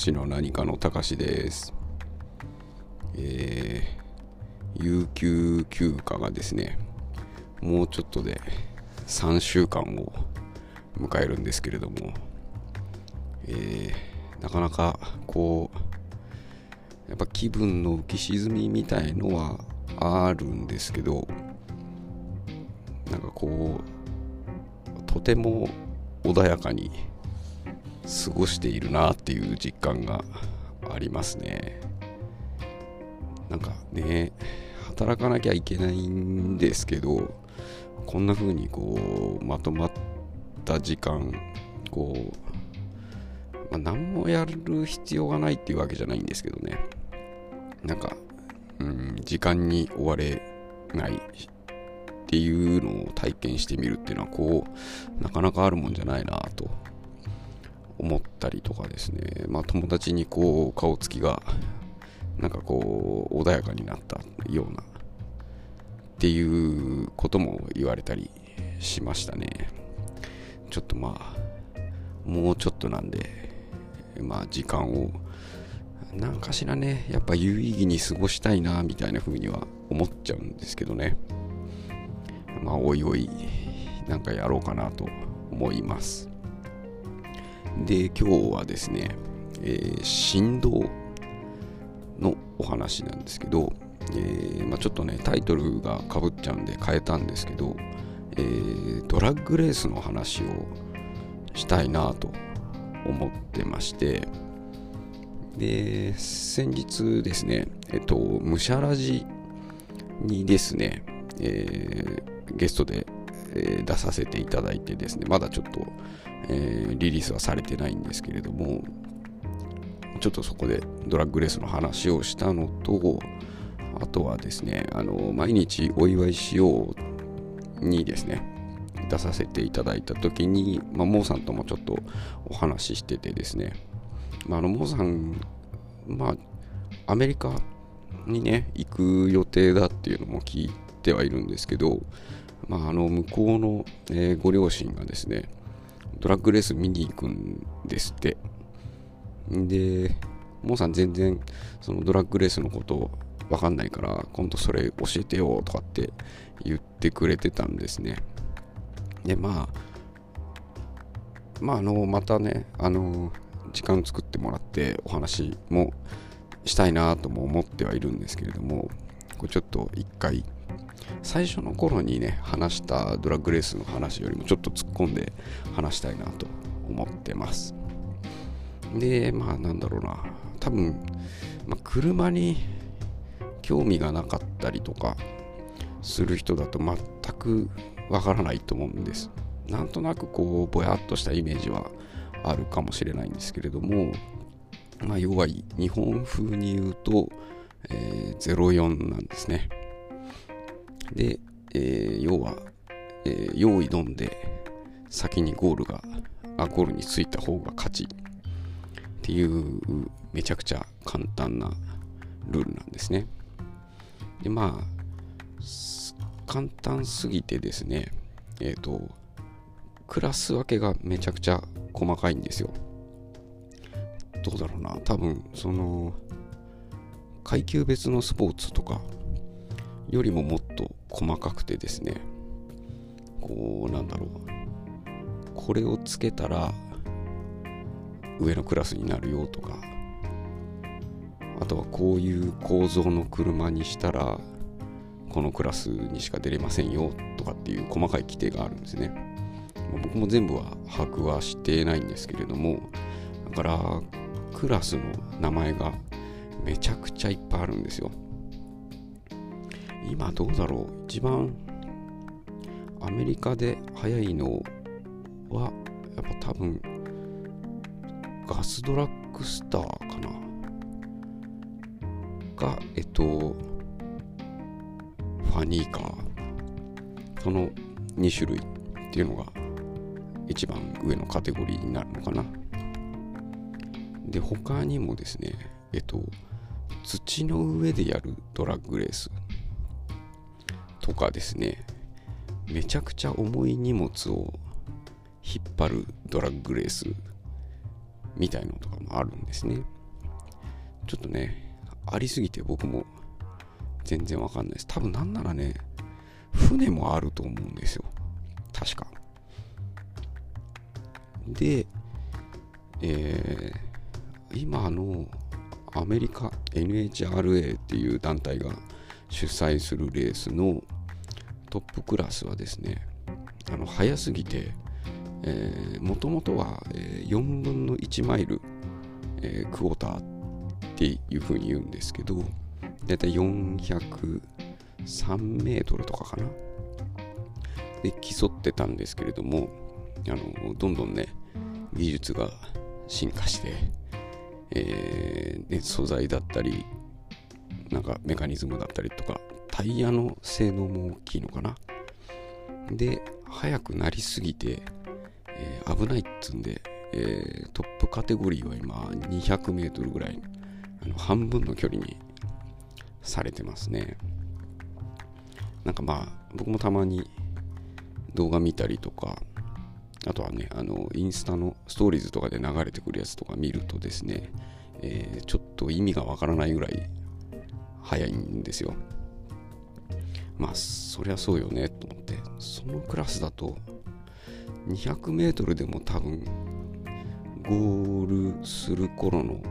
しの何かのたかしです。えー、有給休暇がですね、もうちょっとで3週間を迎えるんですけれども、えー、なかなかこう、やっぱ気分の浮き沈みみたいのはあるんですけど、なんかこう、とても穏やかに過ごしているなっていう実感がありますね。なんかね働かなきゃいけないんですけどこんな風にこうまとまった時間こう、まあ、何もやる必要がないっていうわけじゃないんですけどね。なんか、うん、時間に追われないっていうのを体験してみるっていうのはこうなかなかあるもんじゃないなと思ったりとかですね。まあ友達にこう顔つきがなんかこう穏やかになったようなっていうことも言われたりしましたね。ちょっとまあもうちょっとなんでまあ時間を何かしらねやっぱ有意義に過ごしたいなみたいな風には思っちゃうんですけどね。まあおいおいなんかやろうかなと思います。で今日はですね、えー振動のお話なんですけど、えーまあ、ちょっとねタイトルがかぶっちゃうんで変えたんですけど、えードラッグレースの話をしたいなと思ってましてで先日ですねえっとムシャラジにですね、えーゲストで、えー出させていただいてですねまだちょっと、えーリリースはされてないんですけれどもちょっとそこでドラッグレースの話をしたのとあとはですねあの毎日お祝いしようにですね出させていただいた時に、まあ、モーさんともちょっとお話ししててですね、まあ、あのモーさんまあアメリカにね行く予定だっていうのも聞いてはいるんですけど、まあ、あの向こうの、えーご両親がですねドラッグレース見に行くんですって。でモーさん全然そのドラッグレースのことわかんないから今度それ教えてよとかって言ってくれてたんですね。でまあまああのまたねあの時間作ってもらってお話もしたいなとも思ってはいるんですけれどもこれちょっと一回最初の頃にね話したドラッグレースの話よりもちょっと突っ込んで話したいなと思ってます。でまあなんだろうな。多分、まあ、車に興味がなかったりとかする人だと全くわからないと思うんです。なんとなくこうぼやっとしたイメージはあるかもしれないんですけれどもまあ要は日本風に言うと、えー04なんですね。で、えー要は、えー用意どんで先にゴールがあゴールについた方が勝ち。っていうめちゃくちゃ簡単なルールなんですね。でまあ簡単すぎてですねえっ、とクラス分けがめちゃくちゃ細かいんですよ。どうだろうな。多分その階級別のスポーツとかよりももっと細かくてですねこうなんだろうこれをつけたら上のクラスになるよとかあとはこういう構造の車にしたらこのクラスにしか出れませんよとかっていう細かい規定があるんですね。ま僕も全部は把握はしてないんですけれどもだからクラスの名前がめちゃくちゃいっぱいあるんですよ。今どうだろう？一番アメリカで速いのはやっぱ多分ガスドラッグスターかな？がえっとファニーカー。その2種類っていうのが一番上のカテゴリーになるのかな？で他にもですねえっと土の上でやるドラッグレース。とかですねめちゃくちゃ重い荷物を引っ張るドラッグレースみたいのとかもあるんですね。ちょっとねありすぎて僕も全然わかんないです。多分なんならね船もあると思うんですよ。確か。で、えー、今のアメリカ NHRA っていう団体が主催するレースのトップクラスはですねあの早すぎてもともとは、えー、4分の1マイル、えー、クォーターっていうふうに言うんですけどだいたい403メートルとかかな。で競ってたんですけれどもあのどんどんね技術が進化して、えー、ね、素材だったりなんかメカニズムだったりとかタイヤの性能も大きいのかな。で速くなりすぎて、えー、危ないっつんで、えー、トップカテゴリーは今 200m ぐらいあの半分の距離にされてますね。なんかまあ僕もたまに動画見たりとかあとはねあのインスタのストーリーズとかで流れてくるやつとか見るとですね、えー、ちょっと意味がわからないぐらい速いんですよ。まあそりゃそうよねと思って。そのクラスだと 200m でも多分ゴールする頃の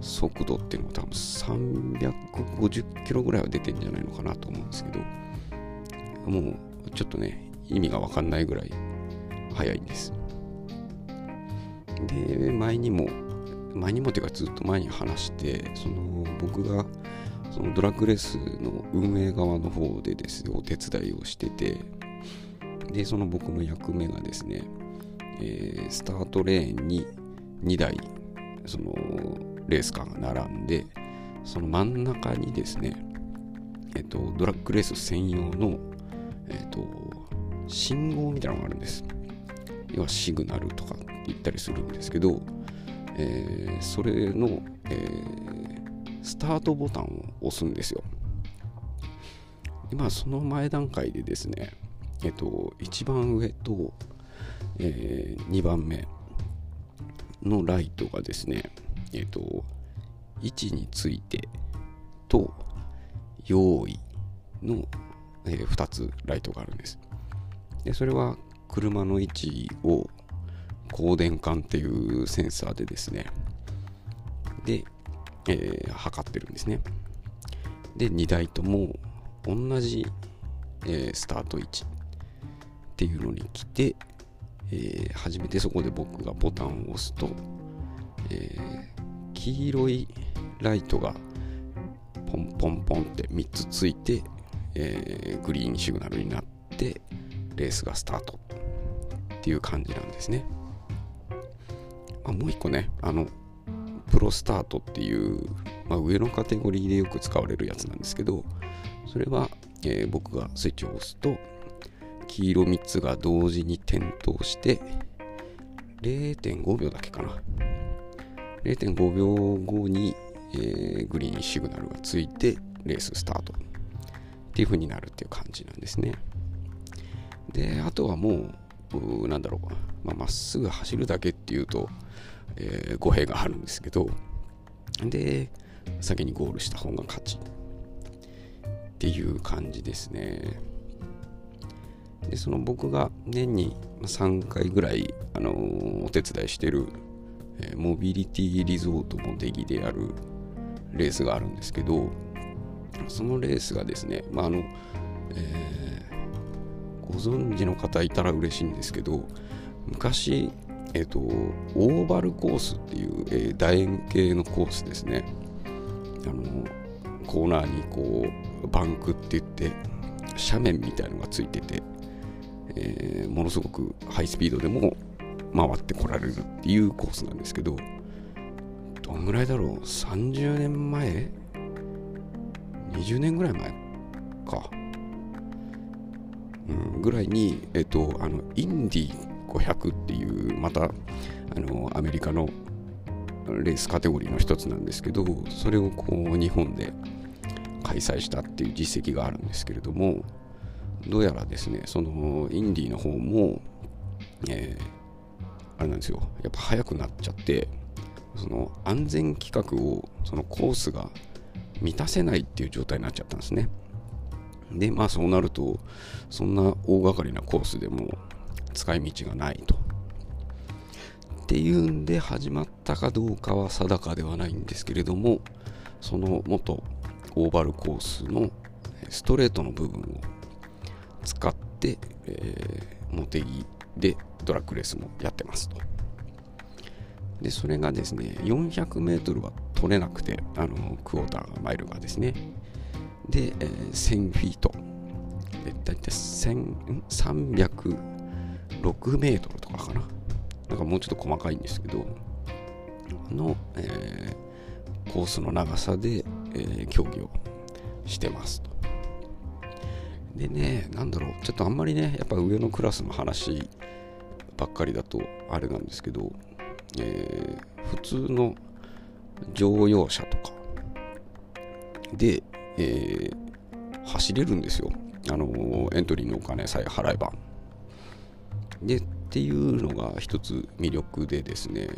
速度っていうのは多分350キロぐらいは出てんじゃないのかなと思うんですけどもうちょっとね意味がわかんないぐらい速いんです。で前にも前にもっていうかずっと前に話してその僕がそのドラッグレースの運営側の方でですねお手伝いをしててでその僕の役目がですね、えー、スタートレーンに2台そのレースカーが並んでその真ん中にですねえっ、とドラッグレース専用のえっ、と信号みたいなのがあるんです。要はシグナルとか言ったりするんですけど、えー、それの、えー、スタートボタンを押すんですよ。でまあその前段階でですねえっ、と一番上と、えー、2番目のライトがですねえっ、と位置についてと用意の、えー、2つライトがあるんです。でそれは車の位置を光電管っていうセンサーでですね。で、えー、測ってるんですねで2台とも同じ、えー、スタート位置っていうのに来て、えー、初めてそこで僕がボタンを押すと、えー、黄色いライトがポンポンポンって3つついて、えー、グリーンシグナルになってレースがスタートっていう感じなんですね。まあ、もう一個ね、あの、プロスタートっていう、まあ、上のカテゴリーでよく使われるやつなんですけど、それは、えー、僕がスイッチを押すと、黄色3つが同時に点灯して、0.5秒だけかな。0.5秒後に、えー、グリーンシグナルがついて、レーススタートっていう風になるっていう感じなんですね。で、あとはもう、なんだろう、まあ、っすぐ走るだけっていうと、えー、語弊があるんですけど、で、先にゴールした方が勝ちっていう感じですね。で、その僕が年に3回ぐらい、あのー、お手伝いしてる、えー、モビリティリゾートモデギであるレースがあるんですけど、そのレースがですね、まあ、あの、えーご存知の方いたら嬉しいんですけど昔、えっと、オーバルコースっていう、えー、楕円形のコースですね。あのコーナーにこうバンクって言って斜面みたいのがついてて、えー、ものすごくハイスピードでも回ってこられるっていうコースなんですけどどんぐらいだろう？30年前？20年ぐらい前か。うん、ぐらいに、えっと、あのインディー500っていうまたあのアメリカのレースカテゴリーの一つなんですけどそれをこう日本で開催したっていう実績があるんですけれどもどうやらですねそのインディの方も、えー、あれなんですよ。やっぱ速くなっちゃってその安全規格をそのコースが満たせないっていう状態になっちゃったんですね。でまあそうなるとそんな大掛かりなコースでも使い道がないと。っていうんで始まったかどうかは定かではないんですけれどもその元オーバルコースのストレートの部分を使って、えー、茂木でドラッグレースもやってますと。でそれがですね 400m は取れなくてあのクォーターマイルがですね。で、えー、1000フィート。え大体6メートルとかかななんかもうちょっと細かいんですけどの、えー、コースの長さで、えー、競技をしてますとでねなんだろうちょっとあんまりねやっぱ上のクラスの話ばっかりだとあれなんですけど、えー、普通の乗用車とかで、えー、走れるんですよ。あのエントリーのお金さえ払えば。で、っていうのが一つ魅力でですね、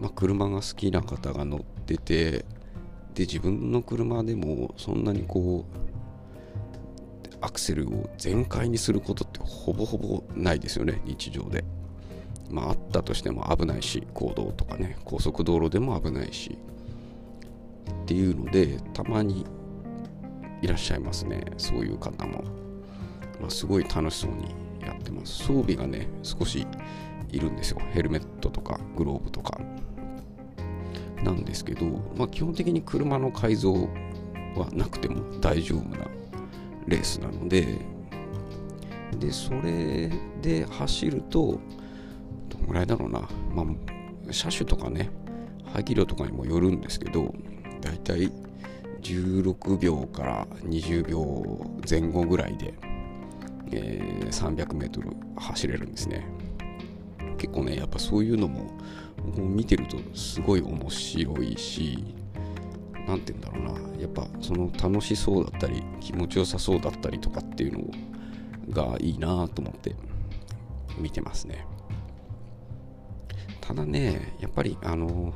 まあ、車が好きな方が乗ってて、で、自分の車でもそんなにこう、アクセルを全開にすることってほぼほぼないですよね、日常で。まあ、あったとしても危ないし、公道とかね、高速道路でも危ないし、っていうので、たまにいらっしゃいますね、そういう方も。まあ、すごい楽しそうにやってます。装備がね、少しいるんですよ。ヘルメットとかグローブとか。なんですけど、まあ、基本的に車の改造はなくても大丈夫なレースなので、で、それで走ると、どのぐらいだろうな、まあ、車種とかね、排気量とかにもよるんですけど、だいたい16秒から20秒前後ぐらいで、えー、300メートル走れるんですね。結構ね、やっぱそういうのも見てるとすごい面白いし、何て言うんだろうな、やっぱその楽しそうだったり、気持ちよさそうだったりとかっていうのがいいなと思って見てますね。ただね、やっぱりあの、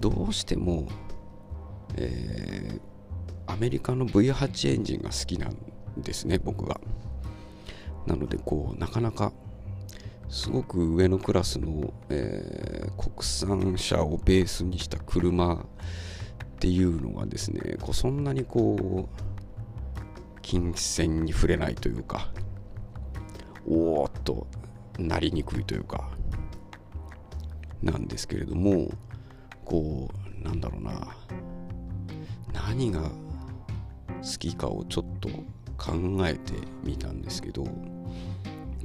どうしてもえー、アメリカの V8 エンジンが好きなんですね僕がなのでこうなかなかすごく上のクラスの、えー、国産車をベースにした車っていうのがですねこうそんなにこう金銭に触れないというかおーっとなりにくいというかなんですけれどもこうなんだろうな何が好きかをちょっと考えてみたんですけど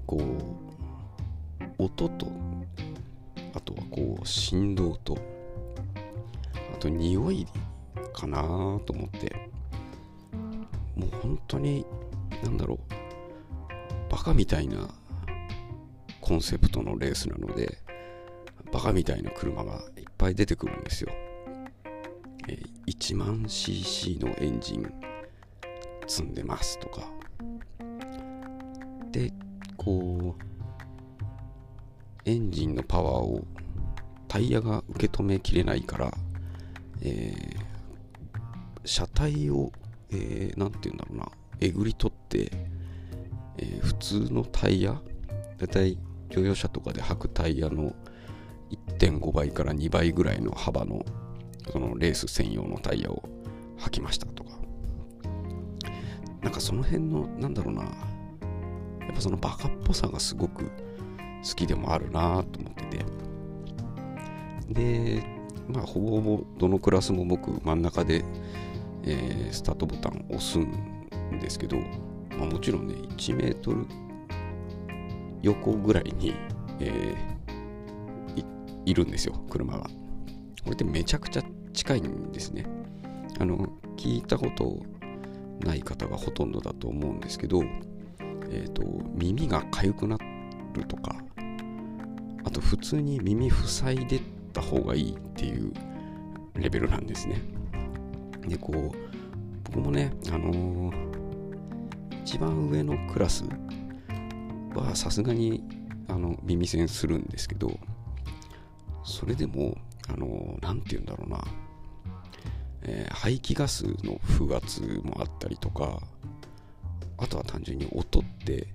こう音とあとはこう振動とあと匂いかなと思ってもう本当に何だろうバカみたいなコンセプトのレースなのでバカみたいな車がいっぱい出てくるんですよ。え1万 cc のエンジン。積んでますとか。でこうエンジンのパワーをタイヤが受け止めきれないから、えー、車体を何、えー、て言うんだろうなえぐり取って、えー、普通のタイヤだいたい乗用車とかで履くタイヤの1.5倍から2倍ぐらいの幅のそのレース専用のタイヤを履きましたと。なんかその辺のなんだろうな。やっぱそのバカっぽさがすごく好きでもあるなと思ってて。でまあほぼほぼどのクラスも僕真ん中で、えー、スタートボタンを押すんですけど、まあ、もちろんね1メートル横ぐらいに、えー、いるんですよ車が。これってめちゃくちゃ近いんですね。あの、聞いたことない方がほとんどだと思うんですけど、え、ー、と、耳が痒くなるとか、あと普通に耳塞いでった方がいいっていうレベルなんですね。で、こう、僕もね、あのー、一番上のクラスはさすがにあの耳栓するんですけどそれでもあの何て言うんだろうな、えー、排気ガスの風圧もあったりとかあとは単純に音って、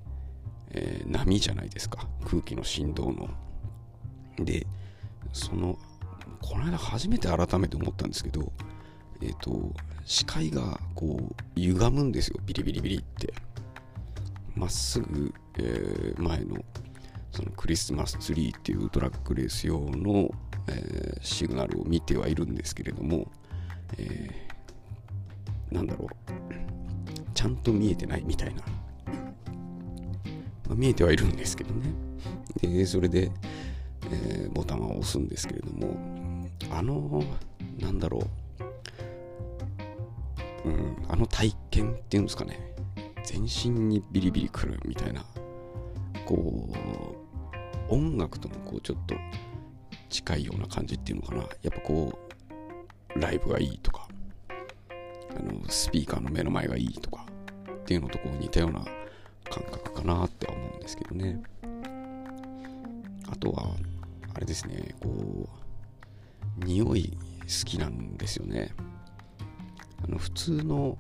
えー、波じゃないですか。空気の振動の。でそのこの間初めて改めて思ったんですけどえっ、ー、と視界がこう歪むんですよ。ビリビリビリって。まっすぐ、え、前のそのクリスマスツリーっていうドラッグレース用の、え、シグナルを見てはいるんですけれども、えー、なんだろう。ちゃんと見えてないみたいな、まあ、見えてはいるんですけどね。でそれで、えー、ボタンを押すんですけれども。あのなんだろう、うん、あの体験っていうんですかね。全身にビリビリくるみたいな。こう音楽ともこうちょっと近いような感じっていうのかな。やっぱこうライブがいいとかあのスピーカーの目の前がいいとかっていうのとこう似たような感覚かなって思うんですけどね。あとはあれですねこう匂い好きなんですよね。あの普通の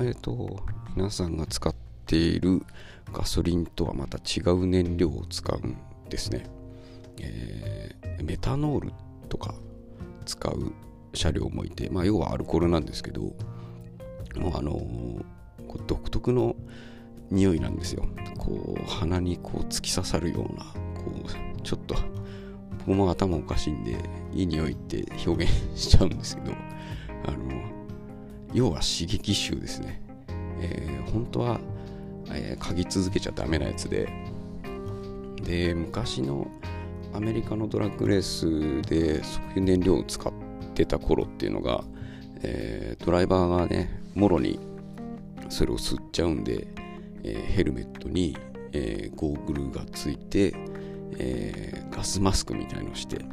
えっ、と皆さんが使っているガソリンとはまた違う燃料を使うんですね、えー、メタノールとか使う車両もいて、まあ、要はアルコールなんですけどもうあのー、独特の匂いなんですよ。こう鼻にこう突き刺さるようなこうちょっと僕も頭おかしいんでいい匂いって表現しちゃうんですけどあの要は刺激臭ですね、えー、本当は、えー、嗅ぎ続けちゃダメなやつでで昔のアメリカのドラッグレースでそういう燃料を使ってた頃っていうのが、えー、ドライバーがねもろにそれを吸っちゃうんで、えー、ヘルメットに、えー、ゴーグルがついて、え、ガスマスクみたいのして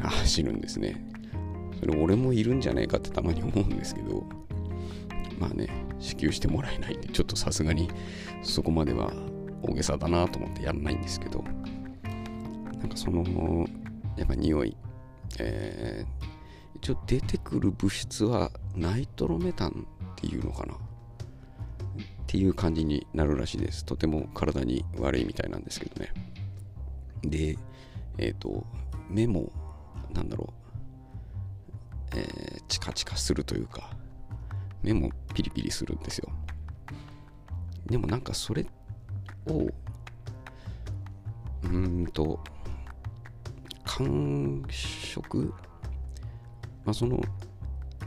走るんですね。それ俺もいるんじゃないかってたまに思うんですけどまあね支給してもらえないんでちょっとさすがにそこまでは大げさだなと思ってやんないんですけどなんかそのやっぱ匂いえー、一応出てくる物質はナイトロメタンっていうのかな？っていう感じになるらしいです。とても体に悪いみたいなんですけどね。でえっ、ー、と目もなんだろう。えー、チカチカするというか目もピリピリするんですよ。でもなんかそれをうんと感触まあその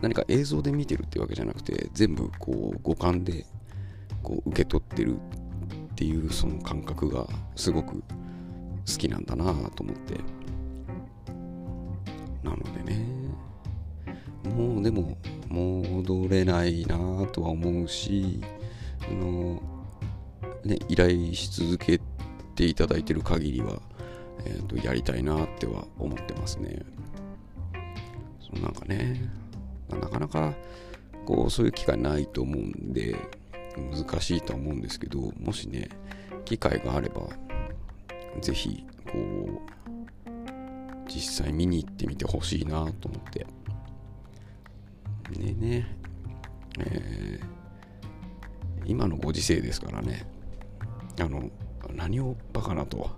何か映像で見てるってわけじゃなくて全部こう五感でこう受け取ってるっていうその感覚がすごく好きなんだなと思ってなのでねもうでも戻れないなとは思うしあの、ね、依頼し続けていただいてる限りは、えーと、やりたいなっては思ってますね。なんかねなかなかこうそういう機会ないと思うんで難しいと思うんですけどもしね機会があれば是非こう実際見に行ってみてほしいなと思って。でね、えー、今のご時世ですからね、あの、何をバカなと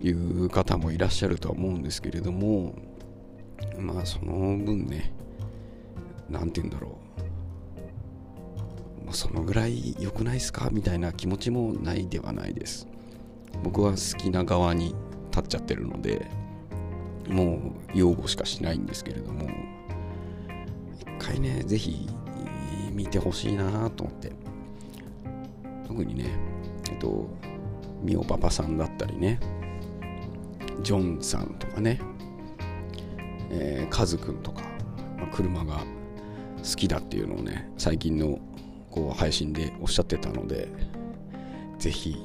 いう方もいらっしゃるとは思うんですけれども、まあその分ね、なんて言うんだろう、そのぐらい良くないですか？みたいな気持ちもないではないです。僕は好きな側に立っちゃってるので、もう擁護しかしないんですけれども一、回ね、ぜひ見てほしいなと思って。特にね、えっと、みおパパさんだったりね、ジョンさんとかね、えー、カズくんとか、まあ、車が好きだっていうのをね、最近のこう配信でおっしゃってたので、ぜひ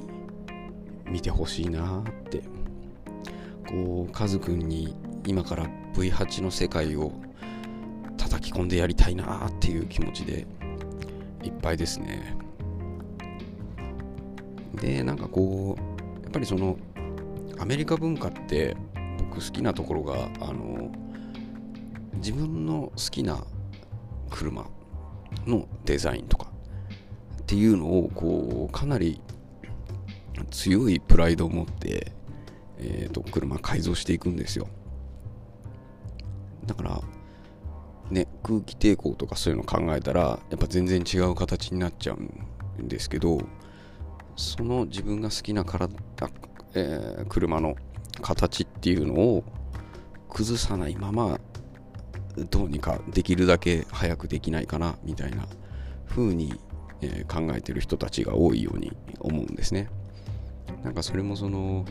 見てほしいなって。こう、カズくんに今から V8 の世界を叩き込んでやりたいなっていう気持ちでいっぱいですねでなんかこうやっぱりそのアメリカ文化って僕好きなところがあの自分の好きな車のデザインとかっていうのをこうかなり強いプライドを持って、えーと、車改造していくんですよ。だからね空気抵抗とかそういうの考えたらやっぱ全然違う形になっちゃうんですけどその自分が好きな体、えー、車の形っていうのを崩さないままどうにかできるだけ早くできないかなみたいな風に、え、考えてる人たちが多いように思うんですね。なんかそれもその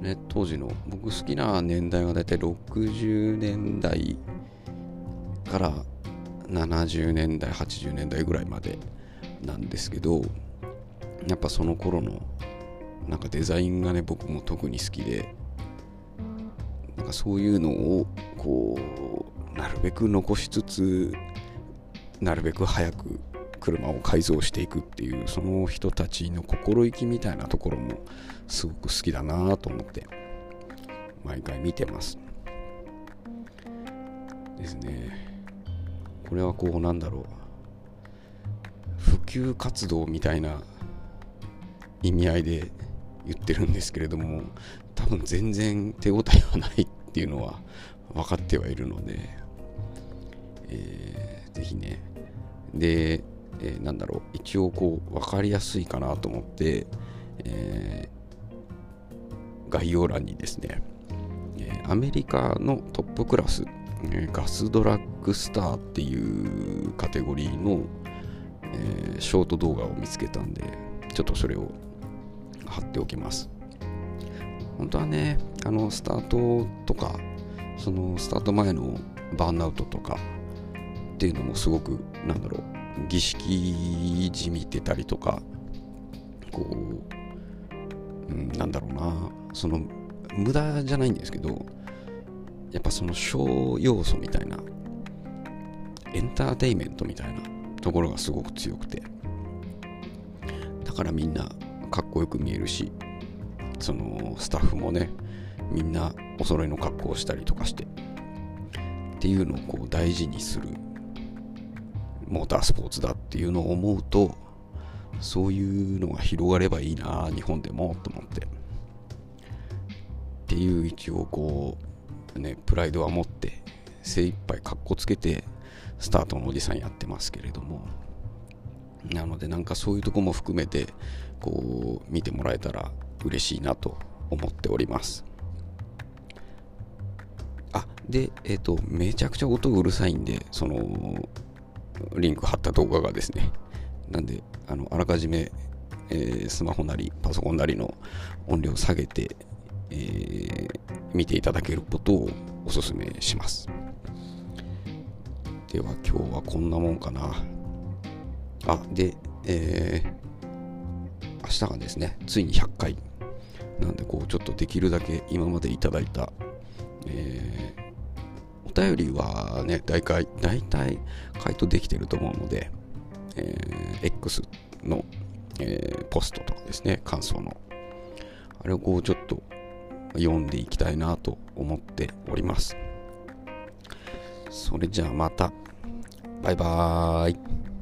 ね当時の僕好きな年代はだいたい60年代から70年代80年代ぐらいまでなんですけどやっぱその頃のなんかデザインがね僕も特に好きでなんかそういうのをこうなるべく残しつつなるべく早く車を改造していくっていうその人たちの心意気みたいなところもすごく好きだなと思って毎回見てます。ですね。これはこうなんだろう。普及活動みたいな意味合いで言ってるんですけれども多分全然手応えはないっていうのは分かってはいるので、えー、ぜひねで、えー、なんだろう一応こう分かりやすいかなと思って、えー、概要欄にですね、えアメリカのトップクラス、えガスドラッグスターっていうカテゴリーの、えショート動画を見つけたんでちょっとそれを貼っておきます。本当はねあのスタートとかそのスタート前のバーンアウトとかっていうのもすごくなんだろう儀式じみてたりとかこう、うん、なんだろうな。その無駄じゃないんですけどやっぱそのショー要素みたいなエンターテイメントみたいなところがすごく強くてだからみんなかっこよく見えるしそのスタッフもねみんなお揃いの格好をしたりとかしてっていうのをこう大事にするモータースポーツだっていうのを思うとそういうのが広がればいいな日本でもと思って。っていう一応こうねプライドは持って精一杯かっこつけてスタートのおじさんやってますけれども。なのでなんかそういうとこも含めてこう見てもらえたら嬉しいなと思っております。あでえっ、ー、とめちゃくちゃ音うるさいんでそのリンク貼った動画がですねなんであのあらかじめ、えー、スマホなりパソコンなりの音量を下げて、えー、見ていただけることをお勧めします。では今日はこんなもんかな。あで、えー、明日がですねついに100回。なんでこうちょっとできるだけ今までいただいた、えー、便りはね大体大体回答できてると思うので、えー、X の、えー、ポストとかですね感想の。あれをこうちょっと読んでいきたいなと思っております。それじゃあまた。バイバーイ。